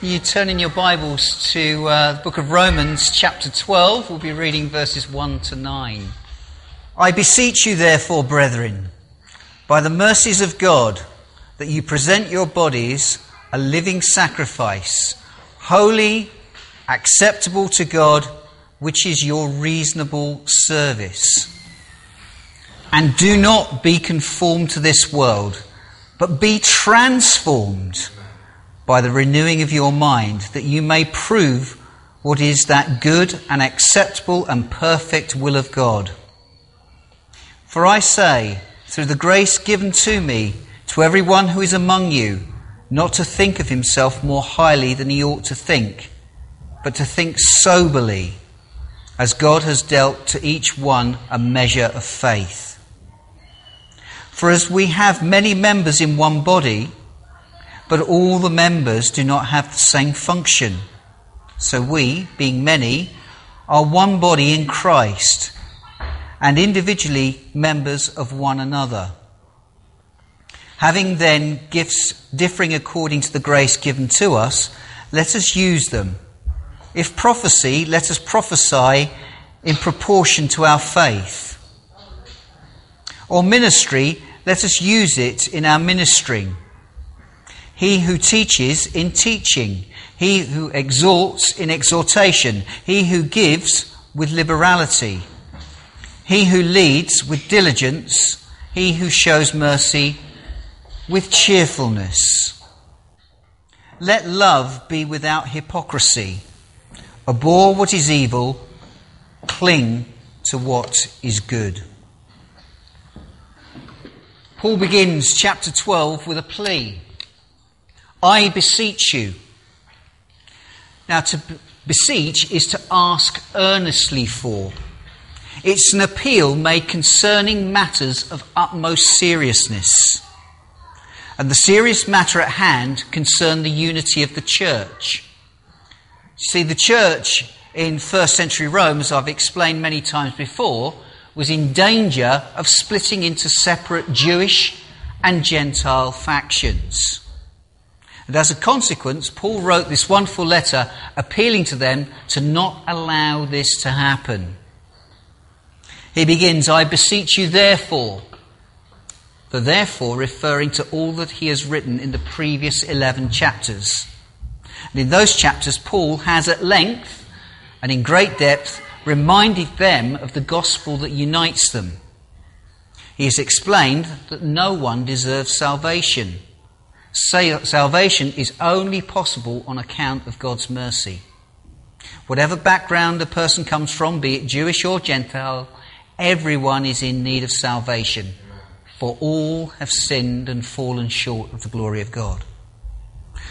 You turn in your Bibles to uh, the book of Romans, chapter 12? We'll be reading verses 1 to 9. I beseech you, therefore, brethren, by the mercies of God, that you present your bodies a living sacrifice, holy, acceptable to God, which is your reasonable service. And do not be conformed to this world, but be transformed by the renewing of your mind, that you may prove what is that good and acceptable and perfect will of God. For I say, through the grace given to me, to everyone who is among you, not to think of himself more highly than he ought to think, but to think soberly, as God has dealt to each one a measure of faith. For as we have many members in one body, but all the members do not have the same function, so we, being many, are one body in Christ, and individually members of one another. Having then gifts differing according to the grace given to us, let us use them. If prophecy, let us prophesy in proportion to our faith or ministry, let us use it in our ministering. He who teaches in teaching, he who exhorts in exhortation, he who gives with liberality, he who leads with diligence, he who shows mercy with cheerfulness. Let love be without hypocrisy. Abhor what is evil, cling to what is good. Paul begins chapter 12 with a plea I beseech you. Now, to beseech is to ask earnestly for. It's an appeal made concerning matters of utmost seriousness. And the serious matter at hand concerned the unity of the church. See, the church in first century Rome, as I've explained many times before, was in danger of splitting into separate Jewish and Gentile factions. And as a consequence, Paul wrote this wonderful letter appealing to them to not allow this to happen. He begins, I beseech you therefore, the therefore referring to all that he has written in the previous 11 chapters. And in those chapters, Paul has at length and in great depth reminded them of the gospel that unites them. He has explained that no one deserves salvation. Salvation is only possible on account of God's mercy. Whatever background a person comes from, be it Jewish or Gentile, everyone is in need of salvation, for all have sinned and fallen short of the glory of God.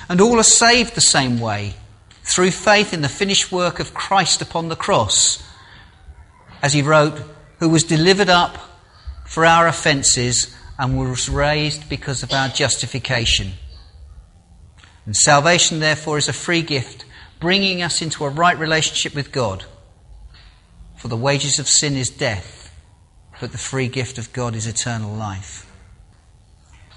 And all are saved the same way, through faith in the finished work of Christ upon the cross. As he wrote, who was delivered up for our offences and was raised because of our justification. And salvation, therefore, is a free gift, bringing us into a right relationship with God. For the wages of sin is death, but the free gift of God is eternal life.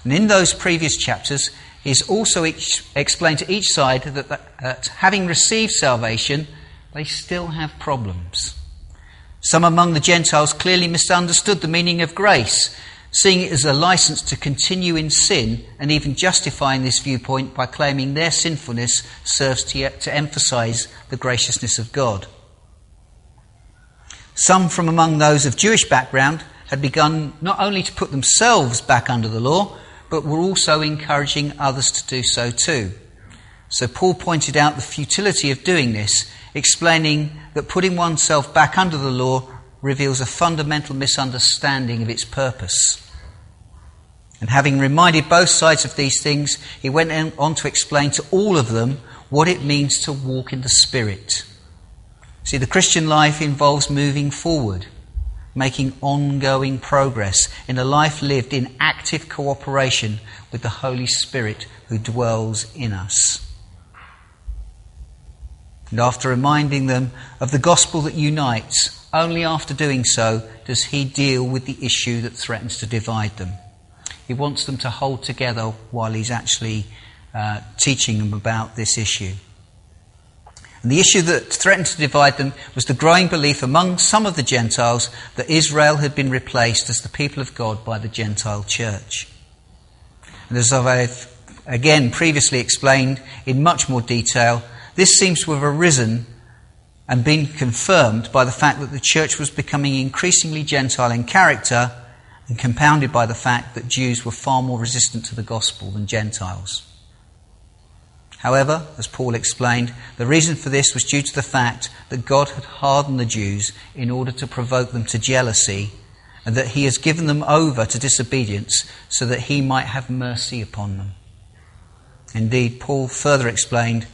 And in those previous chapters, He's also explained to each side that, that, that having received salvation, they still have problems. Some among the Gentiles clearly misunderstood the meaning of grace, seeing it as a license to continue in sin and even justifying this viewpoint by claiming their sinfulness serves to, to emphasize the graciousness of God. Some from among those of Jewish background had begun not only to put themselves back under the law, but were also encouraging others to do so too. So Paul pointed out the futility of doing this, explaining that putting oneself back under the law reveals a fundamental misunderstanding of its purpose. And having reminded both sides of these things, he went on to explain to all of them what it means to walk in the Spirit. See, the Christian life involves moving forward making ongoing progress in a life lived in active cooperation with the Holy Spirit who dwells in us. And after reminding them of the gospel that unites, only after doing so does he deal with the issue that threatens to divide them. He wants them to hold together while he's actually uh, teaching them about this issue. And the issue that threatened to divide them was the growing belief among some of the Gentiles that Israel had been replaced as the people of God by the Gentile church. And as I've again previously explained in much more detail, this seems to have arisen and been confirmed by the fact that the church was becoming increasingly Gentile in character and compounded by the fact that Jews were far more resistant to the gospel than Gentiles. However, as Paul explained, the reason for this was due to the fact that God had hardened the Jews in order to provoke them to jealousy, and that he has given them over to disobedience so that he might have mercy upon them. Indeed, Paul further explained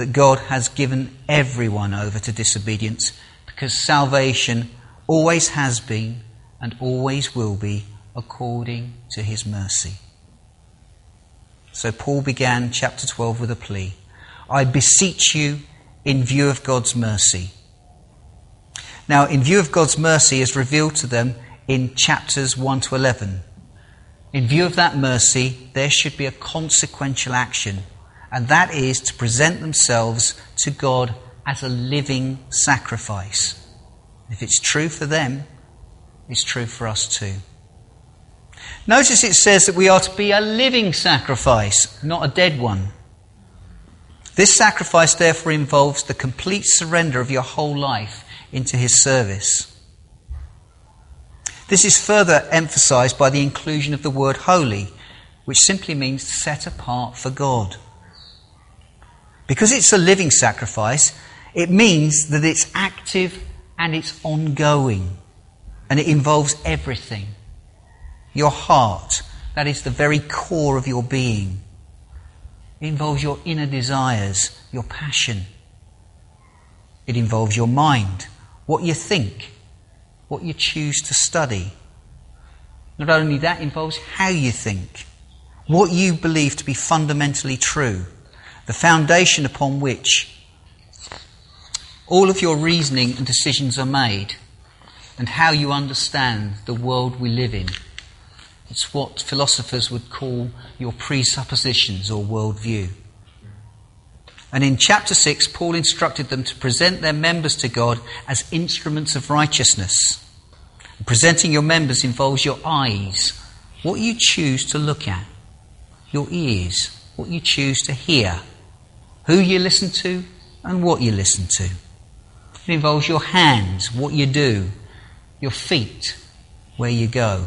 that God has given everyone over to disobedience because salvation always has been and always will be according to his mercy. So Paul began chapter 12 with a plea I beseech you in view of God's mercy. Now, in view of God's mercy, is revealed to them in chapters 1 to 11, in view of that mercy, there should be a consequential action, and that is to present themselves to God as a living sacrifice. If it's true for them, it's true for us too. Notice it says that we are to be a living sacrifice, not a dead one. This sacrifice, therefore, involves the complete surrender of your whole life into His service. This is further emphasized by the inclusion of the word holy, which simply means set apart for God. Because it's a living sacrifice, it means that it's active and it's ongoing, and it involves everything your heart, that is the very core of your being. It involves your inner desires, your passion. It involves your mind, what you think, what you choose to study. Not only that, involves how you think, what you believe to be fundamentally true, the foundation upon which all of your reasoning and decisions are made, and how you understand the world we live in. It's what philosophers would call your presuppositions or worldview. And in chapter 6, Paul instructed them to present their members to God as instruments of righteousness. Presenting your members involves your eyes, what you choose to look at, your ears, what you choose to hear, who you listen to, and what you listen to. It involves your hands, what you do, your feet, where you go.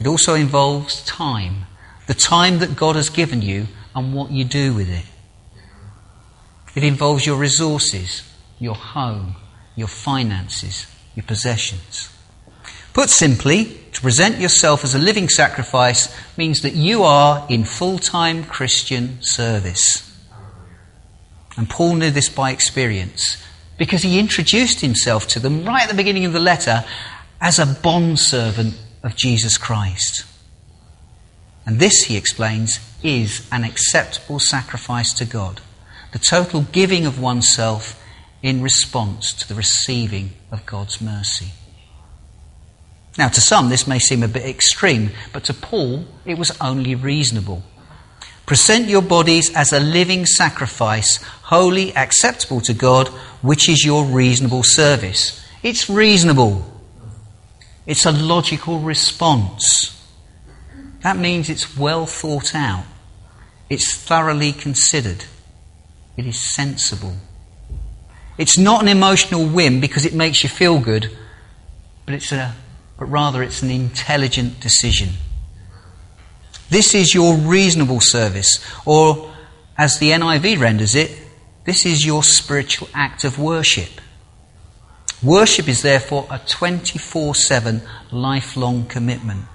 It also involves time, the time that God has given you and what you do with it. It involves your resources, your home, your finances, your possessions. Put simply, to present yourself as a living sacrifice means that you are in full time Christian service. And Paul knew this by experience because he introduced himself to them right at the beginning of the letter as a bondservant of Jesus Christ. And this, he explains, is an acceptable sacrifice to God. The total giving of oneself in response to the receiving of God's mercy. Now, to some, this may seem a bit extreme, but to Paul, it was only reasonable. Present your bodies as a living sacrifice, holy, acceptable to God, which is your reasonable service. It's reasonable. It's a logical response. That means it's well thought out. It's thoroughly considered. It is sensible. It's not an emotional whim because it makes you feel good, but, it's a, but rather it's an intelligent decision. This is your reasonable service, or as the NIV renders it, this is your spiritual act of worship. Worship is therefore a 24 7 lifelong commitment.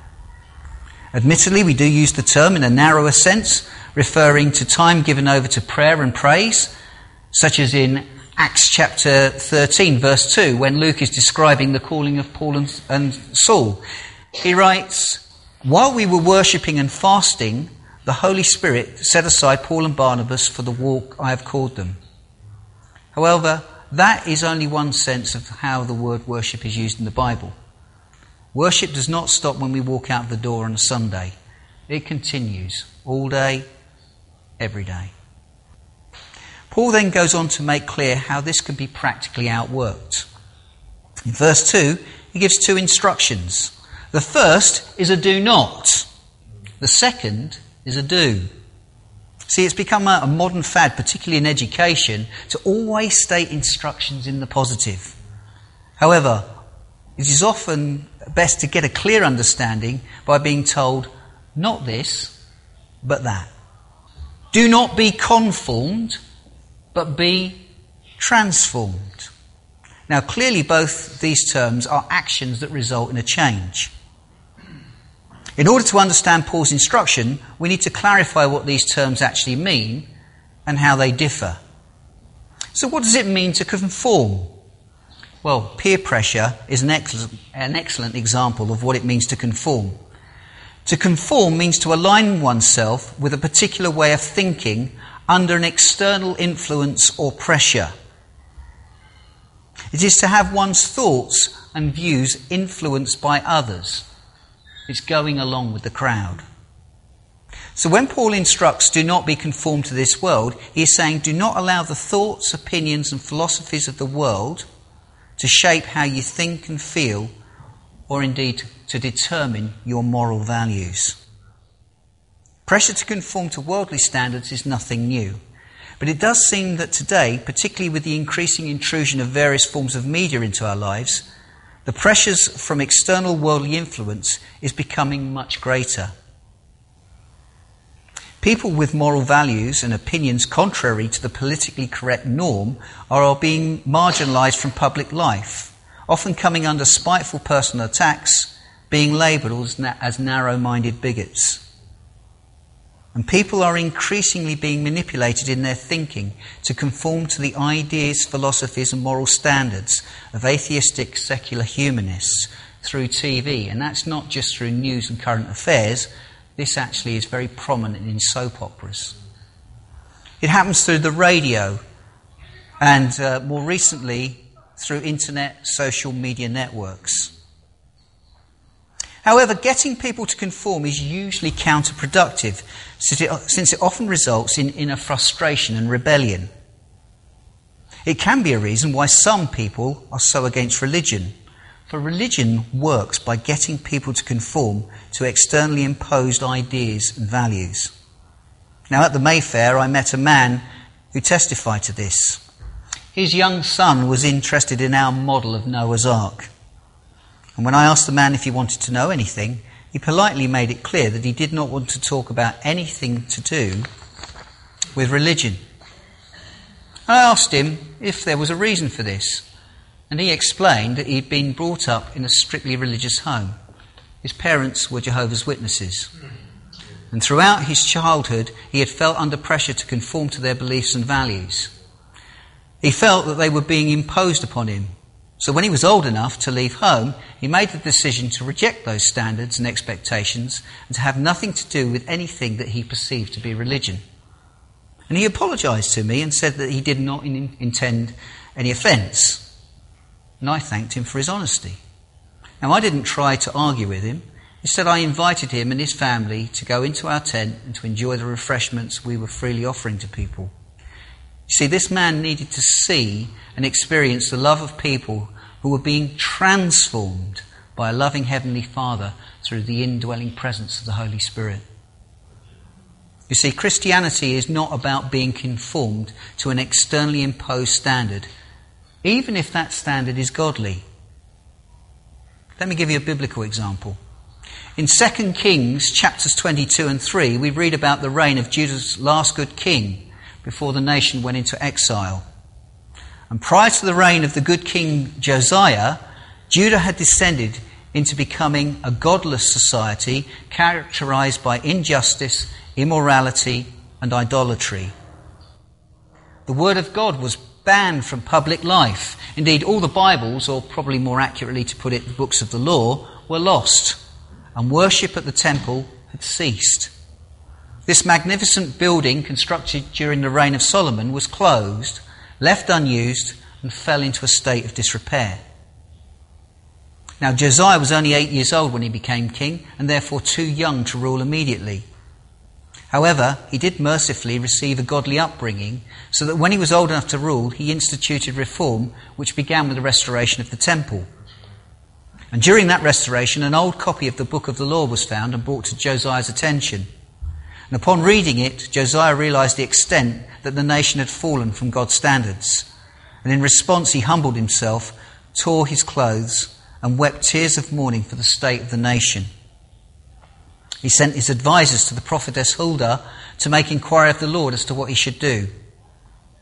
Admittedly, we do use the term in a narrower sense, referring to time given over to prayer and praise, such as in Acts chapter 13, verse 2, when Luke is describing the calling of Paul and, and Saul. He writes, While we were worshipping and fasting, the Holy Spirit set aside Paul and Barnabas for the walk I have called them. However, that is only one sense of how the word worship is used in the Bible. Worship does not stop when we walk out the door on a Sunday. It continues all day, every day. Paul then goes on to make clear how this can be practically outworked. In verse 2, he gives two instructions. The first is a do not, the second is a do. See, it's become a, modern fad, particularly in education, to always state instructions in the positive. However, it is often best to get a clear understanding by being told, not this, but that. Do not be conformed, but be transformed. Now, clearly, both these terms are actions that result in a change. In order to understand Paul's instruction, we need to clarify what these terms actually mean and how they differ. So, what does it mean to conform? Well, peer pressure is an excellent, an excellent example of what it means to conform. To conform means to align oneself with a particular way of thinking under an external influence or pressure. It is to have one's thoughts and views influenced by others. It's going along with the crowd. So when Paul instructs, do not be conformed to this world, he is saying, do not allow the thoughts, opinions, and philosophies of the world to shape how you think and feel, or indeed to determine your moral values. Pressure to conform to worldly standards is nothing new. But it does seem that today, particularly with the increasing intrusion of various forms of media into our lives, the pressures from external worldly influence is becoming much greater. People with moral values and opinions contrary to the politically correct norm are being marginalized from public life, often coming under spiteful personal attacks, being labeled as narrow minded bigots. And people are increasingly being manipulated in their thinking to conform to the ideas, philosophies, and moral standards of atheistic secular humanists through TV. And that's not just through news and current affairs, this actually is very prominent in soap operas. It happens through the radio and uh, more recently through internet social media networks. However, getting people to conform is usually counterproductive since it often results in inner frustration and rebellion. It can be a reason why some people are so against religion. For religion works by getting people to conform to externally imposed ideas and values. Now, at the Mayfair, I met a man who testified to this. His young son was interested in our model of Noah's Ark. And when I asked the man if he wanted to know anything, he politely made it clear that he did not want to talk about anything to do with religion. I asked him if there was a reason for this, and he explained that he'd been brought up in a strictly religious home. His parents were Jehovah's Witnesses. And throughout his childhood, he had felt under pressure to conform to their beliefs and values. He felt that they were being imposed upon him so when he was old enough to leave home, he made the decision to reject those standards and expectations and to have nothing to do with anything that he perceived to be religion. And he apologized to me and said that he did not in- intend any offense. And I thanked him for his honesty. Now, I didn't try to argue with him. Instead, I invited him and his family to go into our tent and to enjoy the refreshments we were freely offering to people. You see, this man needed to see and experience the love of people who were being transformed by a loving Heavenly Father through the indwelling presence of the Holy Spirit. You see, Christianity is not about being conformed to an externally imposed standard, even if that standard is godly. Let me give you a biblical example. In 2 Kings chapters 22 and 3, we read about the reign of Judah's last good king, before the nation went into exile. And prior to the reign of the good king Josiah, Judah had descended into becoming a godless society characterized by injustice, immorality, and idolatry. The Word of God was banned from public life. Indeed, all the Bibles, or probably more accurately to put it, the books of the law, were lost, and worship at the temple had ceased. This magnificent building, constructed during the reign of Solomon, was closed, left unused, and fell into a state of disrepair. Now, Josiah was only eight years old when he became king, and therefore too young to rule immediately. However, he did mercifully receive a godly upbringing, so that when he was old enough to rule, he instituted reform, which began with the restoration of the temple. And during that restoration, an old copy of the book of the law was found and brought to Josiah's attention. And upon reading it, Josiah realized the extent that the nation had fallen from God's standards. And in response, he humbled himself, tore his clothes, and wept tears of mourning for the state of the nation. He sent his advisers to the prophetess Huldah to make inquiry of the Lord as to what he should do.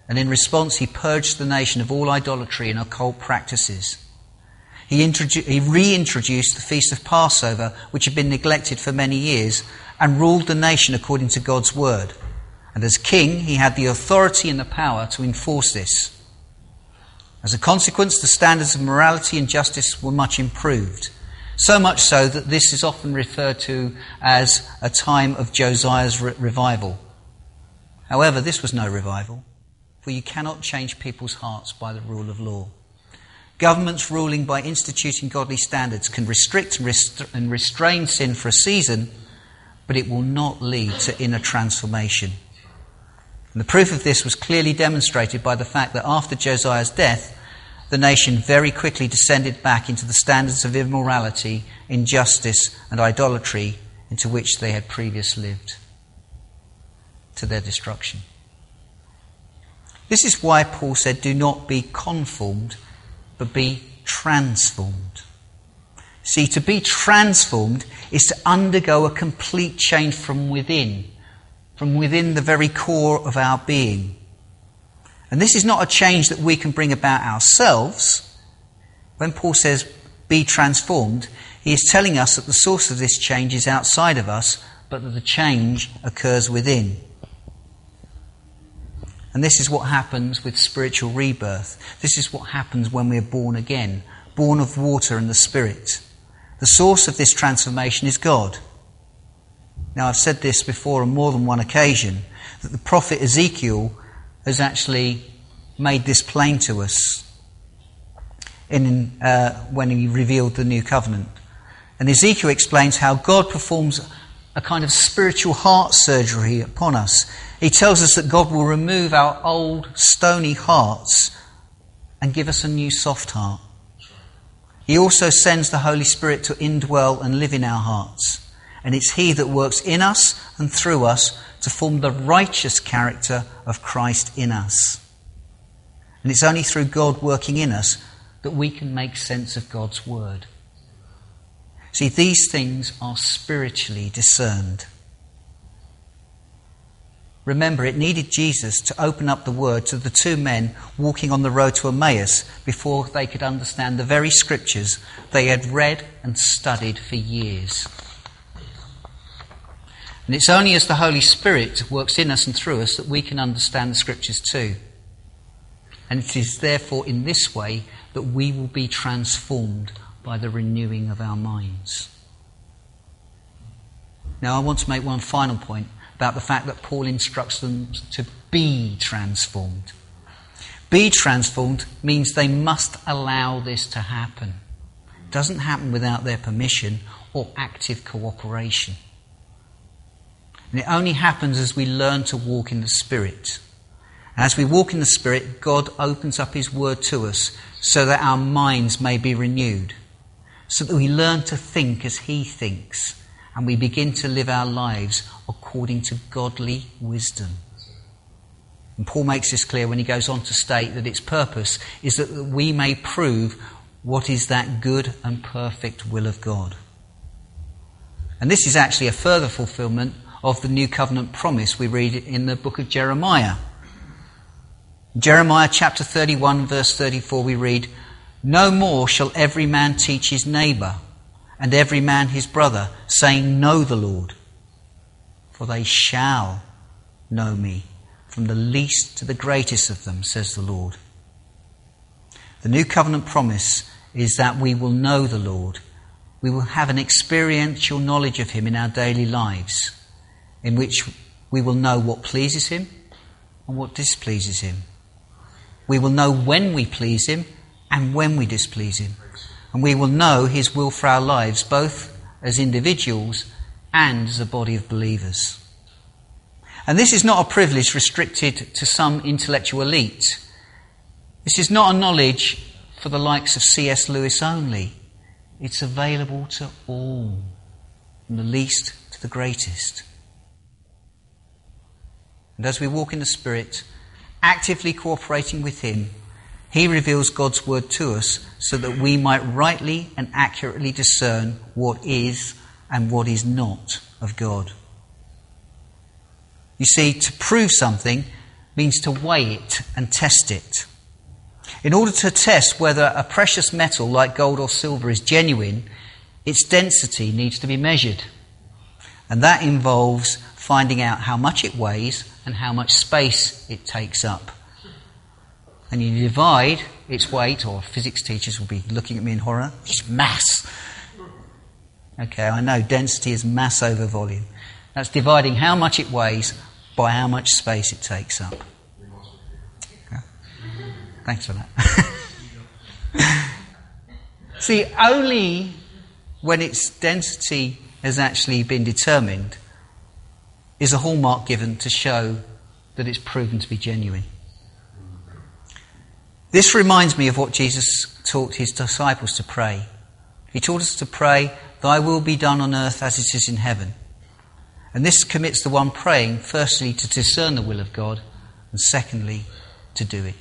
And in response, he purged the nation of all idolatry and occult practices. He, introdu- he, reintroduced the feast of Passover, which had been neglected for many years, and ruled the nation according to God's word. And as king, he had the authority and the power to enforce this. As a consequence, the standards of morality and justice were much improved. So much so that this is often referred to as a time of Josiah's re- revival. However, this was no revival, for you cannot change people's hearts by the rule of law. Governments ruling by instituting godly standards can restrict and restrain sin for a season, but it will not lead to inner transformation. And the proof of this was clearly demonstrated by the fact that after Josiah's death, the nation very quickly descended back into the standards of immorality, injustice, and idolatry into which they had previously lived, to their destruction. This is why Paul said, Do not be conformed, but be transformed. See, to be transformed is to undergo a complete change from within, from within the very core of our being. And this is not a change that we can bring about ourselves. When Paul says, be transformed, he is telling us that the source of this change is outside of us, but that the change occurs within. And this is what happens with spiritual rebirth. This is what happens when we are born again, born of water and the Spirit. The source of this transformation is God. Now, I've said this before on more than one occasion that the prophet Ezekiel has actually made this plain to us in, uh, when he revealed the new covenant. And Ezekiel explains how God performs a kind of spiritual heart surgery upon us. He tells us that God will remove our old stony hearts and give us a new soft heart. He also sends the Holy Spirit to indwell and live in our hearts. And it's He that works in us and through us to form the righteous character of Christ in us. And it's only through God working in us that we can make sense of God's Word. See, these things are spiritually discerned. Remember, it needed Jesus to open up the Word to the two men walking on the road to Emmaus before they could understand the very scriptures they had read and studied for years. And it's only as the Holy Spirit works in us and through us that we can understand the Scriptures too. And it is therefore in this way that we will be transformed by the renewing of our minds. Now, I want to make one final point about the fact that Paul instructs them to be transformed. Be transformed means they must allow this to happen. It doesn't happen without their permission or active cooperation. And it only happens as we learn to walk in the Spirit. As we walk in the Spirit, God opens up His Word to us so that our minds may be renewed, so that we learn to think as He thinks, and we begin to live our lives according to godly wisdom. And Paul makes this clear when he goes on to state that its purpose is that we may prove what is that good and perfect will of God. And this is actually a further fulfillment of the new covenant promise we read in the book of Jeremiah. Jeremiah chapter 31, verse 34, we read, No more shall every man teach his neighbour and every man his brother, saying, Know the Lord. For they shall know me, from the least to the greatest of them, says the Lord. The new covenant promise is that we will know the Lord. We will have an experiential knowledge of him in our daily lives in which we will know what pleases Him and what displeases Him. We will know when we please Him and when we displease Him. And we will know His will for our lives, both as individuals and as a body of believers. And this is not a privilege restricted to some intellectual elite. This is not a knowledge for the likes of C.S. Lewis only. It's available to all, from the least to the greatest. And as we walk in the Spirit, actively cooperating with Him, He reveals God's Word to us so that we might rightly and accurately discern what is and what is not of God. You see, to prove something means to weigh it and test it. In order to test whether a precious metal like gold or silver is genuine, its density needs to be measured. And that involves finding out how much it weighs and how much space it takes up. And you divide its weight, or physics teachers will be looking at me in horror, it's mass. Okay, I know density is mass over volume. That's dividing how much it weighs by how much space it takes up. Thanks for that. See, only when its density has actually been determined is a hallmark given to show that it's proven to be genuine. This reminds me of what Jesus taught his disciples to pray. He taught us to pray, Thy will be done on earth as it is in heaven. And this commits the one praying, firstly, to discern the will of God, and secondly, to do it.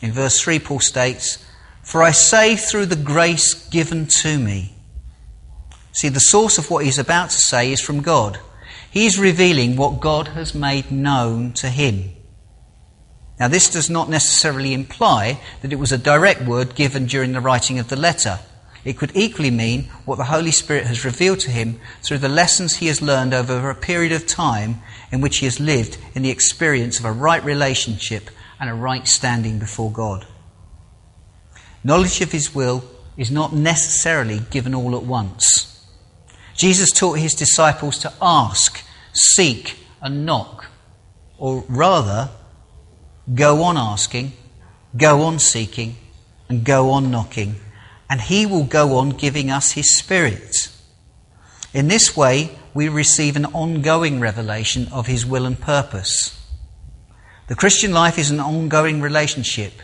In verse 3, Paul states, For I say through the grace given to me. See, the source of what he's about to say is from God. He is revealing what God has made known to him. Now, this does not necessarily imply that it was a direct word given during the writing of the letter. It could equally mean what the Holy Spirit has revealed to him through the lessons he has learned over a period of time in which he has lived in the experience of a right relationship and a right standing before God. Knowledge of his will is not necessarily given all at once. Jesus taught his disciples to ask, seek, and knock, or rather, go on asking, go on seeking, and go on knocking and He will go on giving us His Spirit. In this way, we receive an ongoing revelation of His will and purpose. The Christian life is an ongoing relationship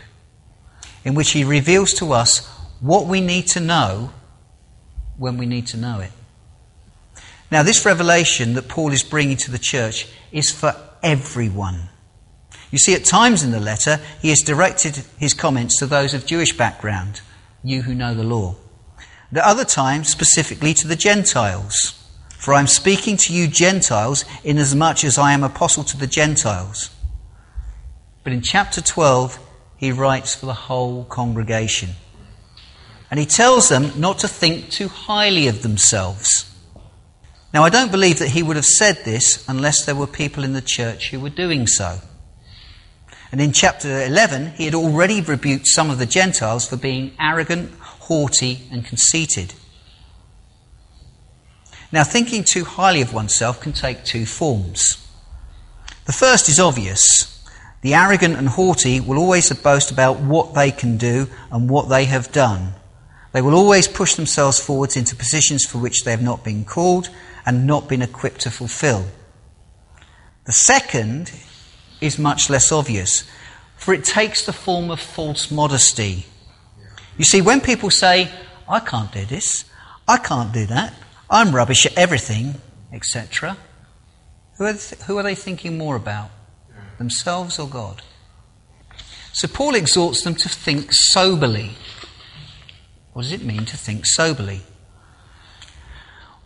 in which He reveals to us what we need to know when we need to know it. Now, this revelation that Paul is bringing to the church is for everyone. You see, at times in the letter, he has directed his comments to those of Jewish background you who know the law. At other times, specifically to the Gentiles. For I am speaking to you Gentiles, inasmuch as I am apostle to the Gentiles. But in chapter 12, he writes for the whole congregation. And he tells them not to think too highly of themselves. Now, I don't believe that he would have said this unless there were people in the church who were doing so. And in chapter 11, he had already rebuked some of the Gentiles for being arrogant, haughty, and conceited. Now, thinking too highly of oneself can take two forms. The first is obvious. The arrogant and haughty will always boast about what they can do and what they have done. They will always push themselves forwards into positions for which they have not been called and not been equipped to fulfill. The second is much less obvious, for it takes the form of false modesty. You see, when people say, I can't do this, I can't do that, I'm rubbish at everything, etc., who are, th- who are they thinking more about? Themselves or God? So Paul exhorts them to think soberly. What does it mean to think soberly?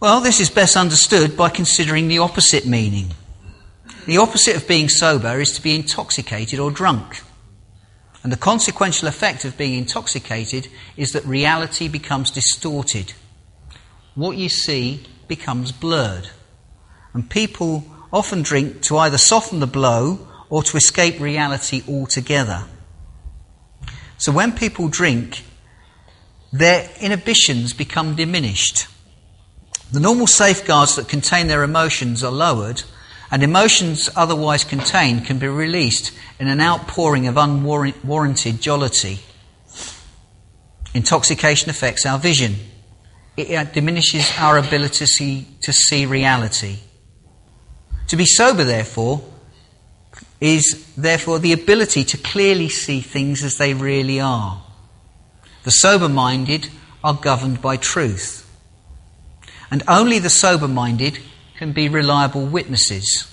Well, this is best understood by considering the opposite meaning. The opposite of being sober is to be intoxicated or drunk. And the consequential effect of being intoxicated is that reality becomes distorted. What you see becomes blurred. And people often drink to either soften the blow or to escape reality altogether. So when people drink, their inhibitions become diminished. The normal safeguards that contain their emotions are lowered, and emotions otherwise contained can be released in an outpouring of unwarranted jollity. Intoxication affects our vision. It diminishes our ability to see reality. To be sober, therefore, is therefore the ability to clearly see things as they really are. The sober minded are governed by truth. And only the sober minded can be reliable witnesses.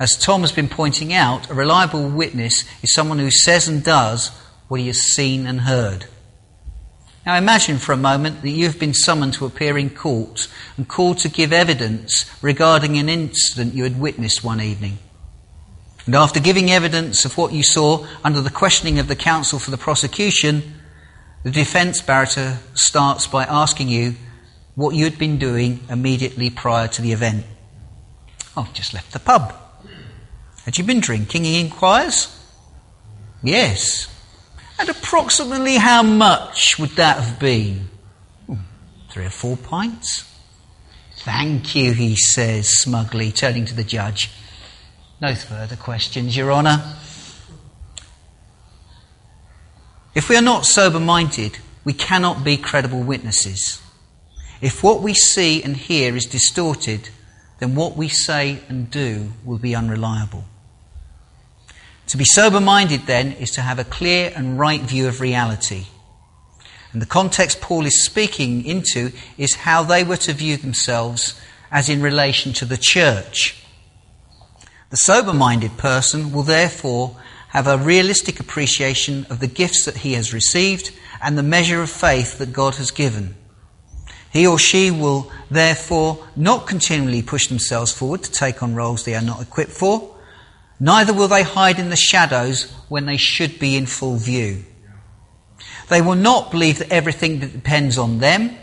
As Tom has been pointing out, a reliable witness is someone who says and does what he has seen and heard. Now imagine for a moment that you have been summoned to appear in court and called to give evidence regarding an incident you had witnessed one evening. And after giving evidence of what you saw under the questioning of the counsel for the prosecution, the defense barrister starts by asking you what you had been doing immediately prior to the event. Oh, just left the pub. Had you been drinking, he inquires. Yes. And approximately how much would that have been? Hmm, three or four pints. Thank you, he says smugly, turning to the judge. No further questions, Your Honour. If we are not sober minded, we cannot be credible witnesses. If what we see and hear is distorted, then what we say and do will be unreliable. To be sober minded, then, is to have a clear and right view of reality. And the context Paul is speaking into is how they were to view themselves as in relation to the church. The sober minded person will therefore have a realistic appreciation of the gifts that he has received and the measure of faith that God has given. He or she will therefore not continually push themselves forward to take on roles they are not equipped for, Neither will they hide in the shadows when they should be in full view. They will not believe that everything depends on them.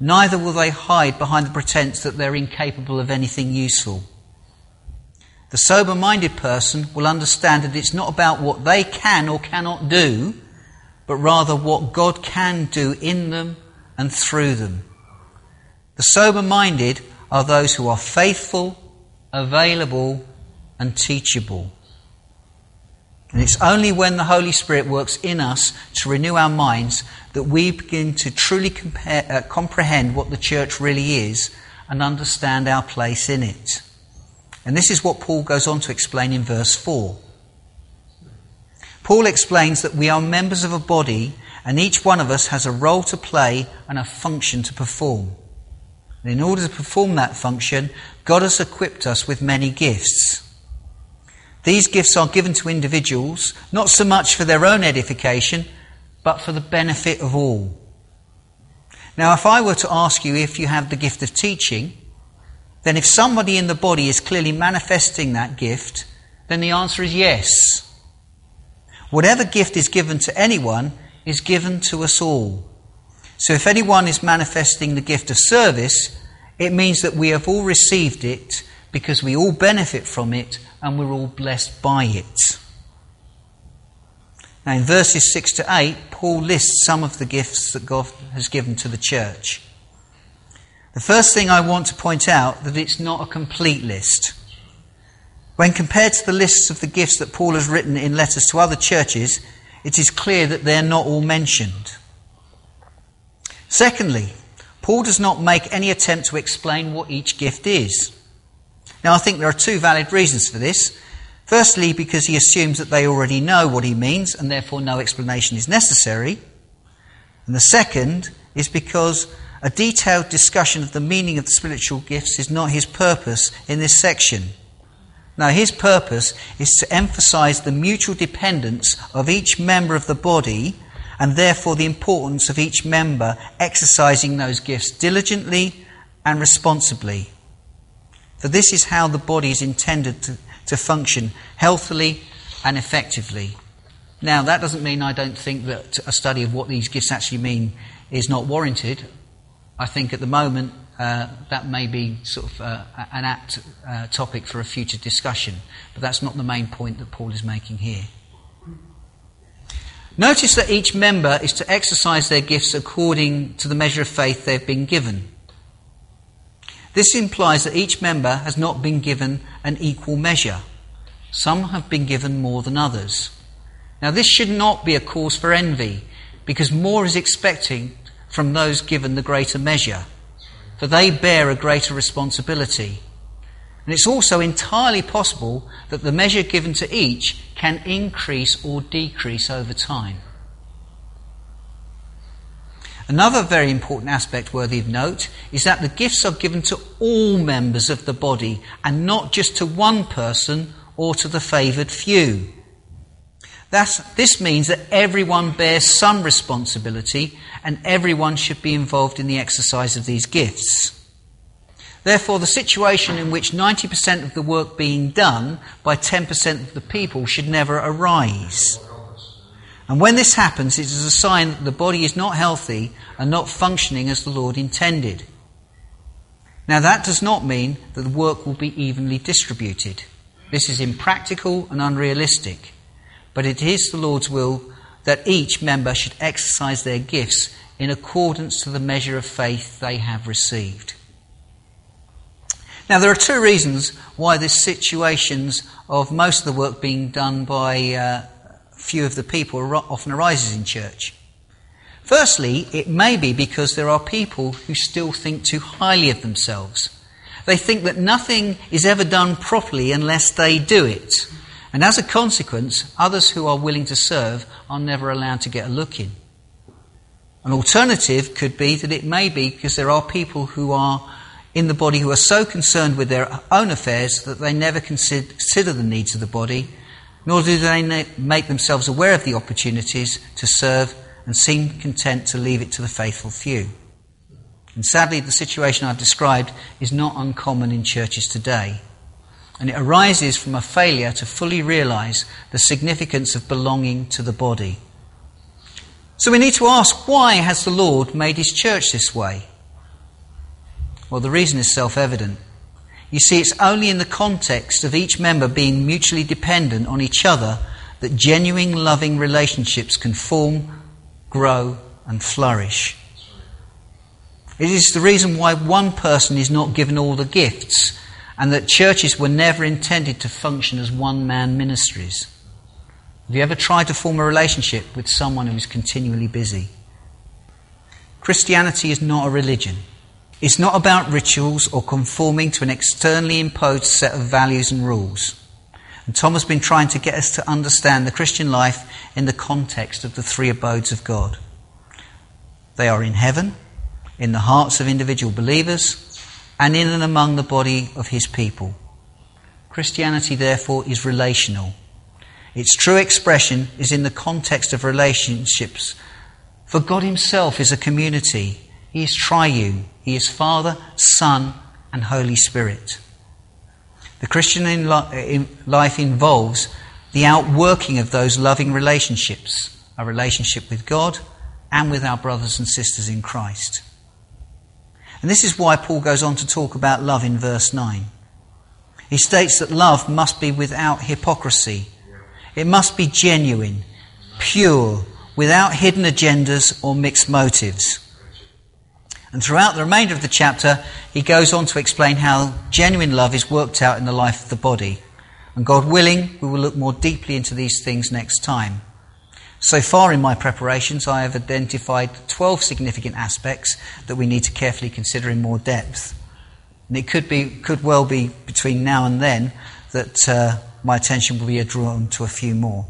Neither will they hide behind the pretense that they're incapable of anything useful. The sober minded person will understand that it's not about what they can or cannot do, but rather what God can do in them and through them. The sober minded are those who are faithful, available, and teachable. And it's only when the Holy Spirit works in us to renew our minds that we begin to truly compare, uh, comprehend what the church really is and understand our place in it. And this is what Paul goes on to explain in verse 4. Paul explains that we are members of a body and each one of us has a role to play and a function to perform. And in order to perform that function, God has equipped us with many gifts. These gifts are given to individuals, not so much for their own edification, but for the benefit of all. Now, if I were to ask you if you have the gift of teaching, then if somebody in the body is clearly manifesting that gift, then the answer is yes. Whatever gift is given to anyone is given to us all. So if anyone is manifesting the gift of service, it means that we have all received it because we all benefit from it and we're all blessed by it. Now, in verses 6 to 8, Paul lists some of the gifts that God has given to the church. The first thing I want to point out that it's not a complete list. When compared to the lists of the gifts that Paul has written in letters to other churches, it is clear that they're not all mentioned. Secondly, Paul does not make any attempt to explain what each gift is. Now, I think there are two valid reasons for this. Firstly, because he assumes that they already know what he means and therefore no explanation is necessary. And the second is because a detailed discussion of the meaning of the spiritual gifts is not his purpose in this section. Now, his purpose is to emphasize the mutual dependence of each member of the body and therefore the importance of each member exercising those gifts diligently and responsibly. For this is how the body is intended to, to function healthily and effectively. Now, that doesn't mean I don't think that a study of what these gifts actually mean is not warranted. I think at the moment uh, that may be sort of uh, an apt uh, topic for a future discussion, but that's not the main point that Paul is making here. Notice that each member is to exercise their gifts according to the measure of faith they've been given. This implies that each member has not been given an equal measure. Some have been given more than others. Now, this should not be a cause for envy, because more is expected from those given the greater measure, for they bear a greater responsibility. And it's also entirely possible that the measure given to each can increase or decrease over time. Another very important aspect worthy of note is that the gifts are given to all members of the body and not just to one person or to the favoured few. That's, this means that everyone bears some responsibility and everyone should be involved in the exercise of these gifts. Therefore, the situation in which 90% of the work being done by 10% of the people should never arise. And when this happens, it is a sign that the body is not healthy and not functioning as the Lord intended. Now, that does not mean that the work will be evenly distributed. This is impractical and unrealistic. But it is the Lord's will that each member should exercise their gifts in accordance to the measure of faith they have received. Now, there are two reasons why this situations of most of the work being done by uh, few of the people often arises in church. Firstly, it may be because there are people who still think too highly of themselves. They think that nothing is ever done properly unless they do it. And as a consequence, others who are willing to serve are never allowed to get a look in. An alternative could be that it may be because there are people who are in the body who are so concerned with their own affairs that they never consider the needs of the body, nor do they make themselves aware of the opportunities to serve and seem content to leave it to the faithful few. And sadly, the situation I've described is not uncommon in churches today. And it arises from a failure to fully realize the significance of belonging to the body. So we need to ask why has the Lord made his church this way? Well, the reason is self evident. You see, it's only in the context of each member being mutually dependent on each other that genuine loving relationships can form, grow, and flourish. It is the reason why one person is not given all the gifts and that churches were never intended to function as one man ministries. Have you ever tried to form a relationship with someone who is continually busy? Christianity is not a religion. It's not about rituals or conforming to an externally imposed set of values and rules. And Tom has been trying to get us to understand the Christian life in the context of the three abodes of God. They are in heaven, in the hearts of individual believers, and in and among the body of his people. Christianity, therefore, is relational. Its true expression is in the context of relationships. For God Himself is a community. He is triune. He is Father, Son, and Holy Spirit. The Christian life involves the outworking of those loving relationships, a relationship with God and with our brothers and sisters in Christ. And this is why Paul goes on to talk about love in verse 9. He states that love must be without hypocrisy. It must be genuine, pure, without hidden agendas or mixed motives. And throughout the remainder of the chapter, he goes on to explain how genuine love is worked out in the life of the body. And God willing, we will look more deeply into these things next time. So far in my preparations, I have identified 12 significant aspects that we need to carefully consider in more depth. And it could, be, could well be between now and then that uh, my attention will be drawn to a few more.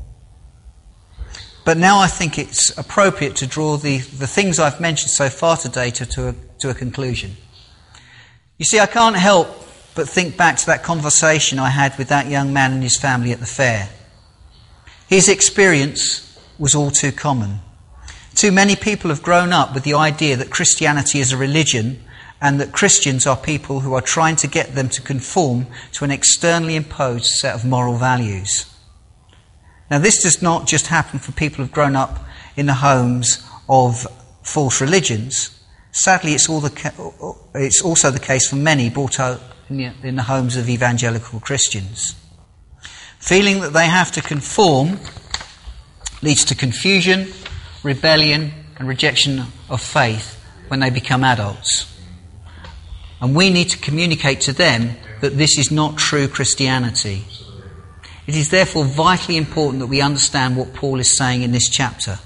But now I think it's appropriate to draw the, the things I've mentioned so far today to, to, a, to a conclusion. You see, I can't help but think back to that conversation I had with that young man and his family at the fair. His experience was all too common. Too many people have grown up with the idea that Christianity is a religion and that Christians are people who are trying to get them to conform to an externally imposed set of moral values. Now, this does not just happen for people who've grown up in the homes of false religions. Sadly, it's, the, it's also the case for many brought up in the homes of evangelical Christians. Feeling that they have to conform leads to confusion, rebellion, and rejection of faith when they become adults. And we need to communicate to them that this is not true Christianity. It is therefore vitally important that we understand what Paul is saying in this chapter.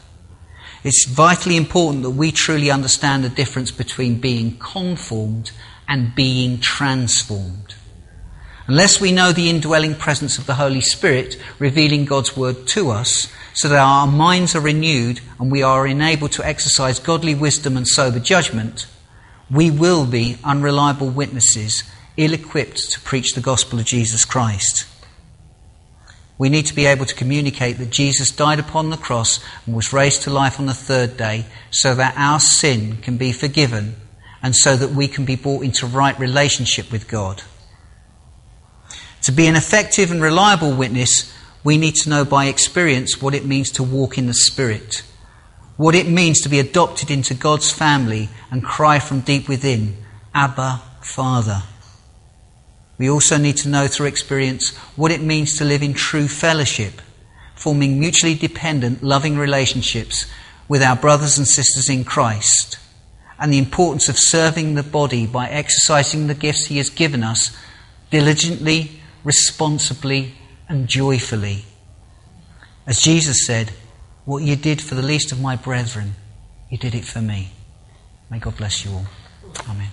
It's vitally important that we truly understand the difference between being conformed and being transformed. Unless we know the indwelling presence of the Holy Spirit revealing God's word to us, so that our minds are renewed and we are enabled to exercise godly wisdom and sober judgment, we will be unreliable witnesses, ill equipped to preach the gospel of Jesus Christ. We need to be able to communicate that Jesus died upon the cross and was raised to life on the third day so that our sin can be forgiven and so that we can be brought into right relationship with God. To be an effective and reliable witness, we need to know by experience what it means to walk in the Spirit, what it means to be adopted into God's family and cry from deep within, Abba, Father. We also need to know through experience what it means to live in true fellowship, forming mutually dependent, loving relationships with our brothers and sisters in Christ, and the importance of serving the body by exercising the gifts He has given us diligently, responsibly, and joyfully. As Jesus said, What you did for the least of my brethren, you did it for me. May God bless you all. Amen.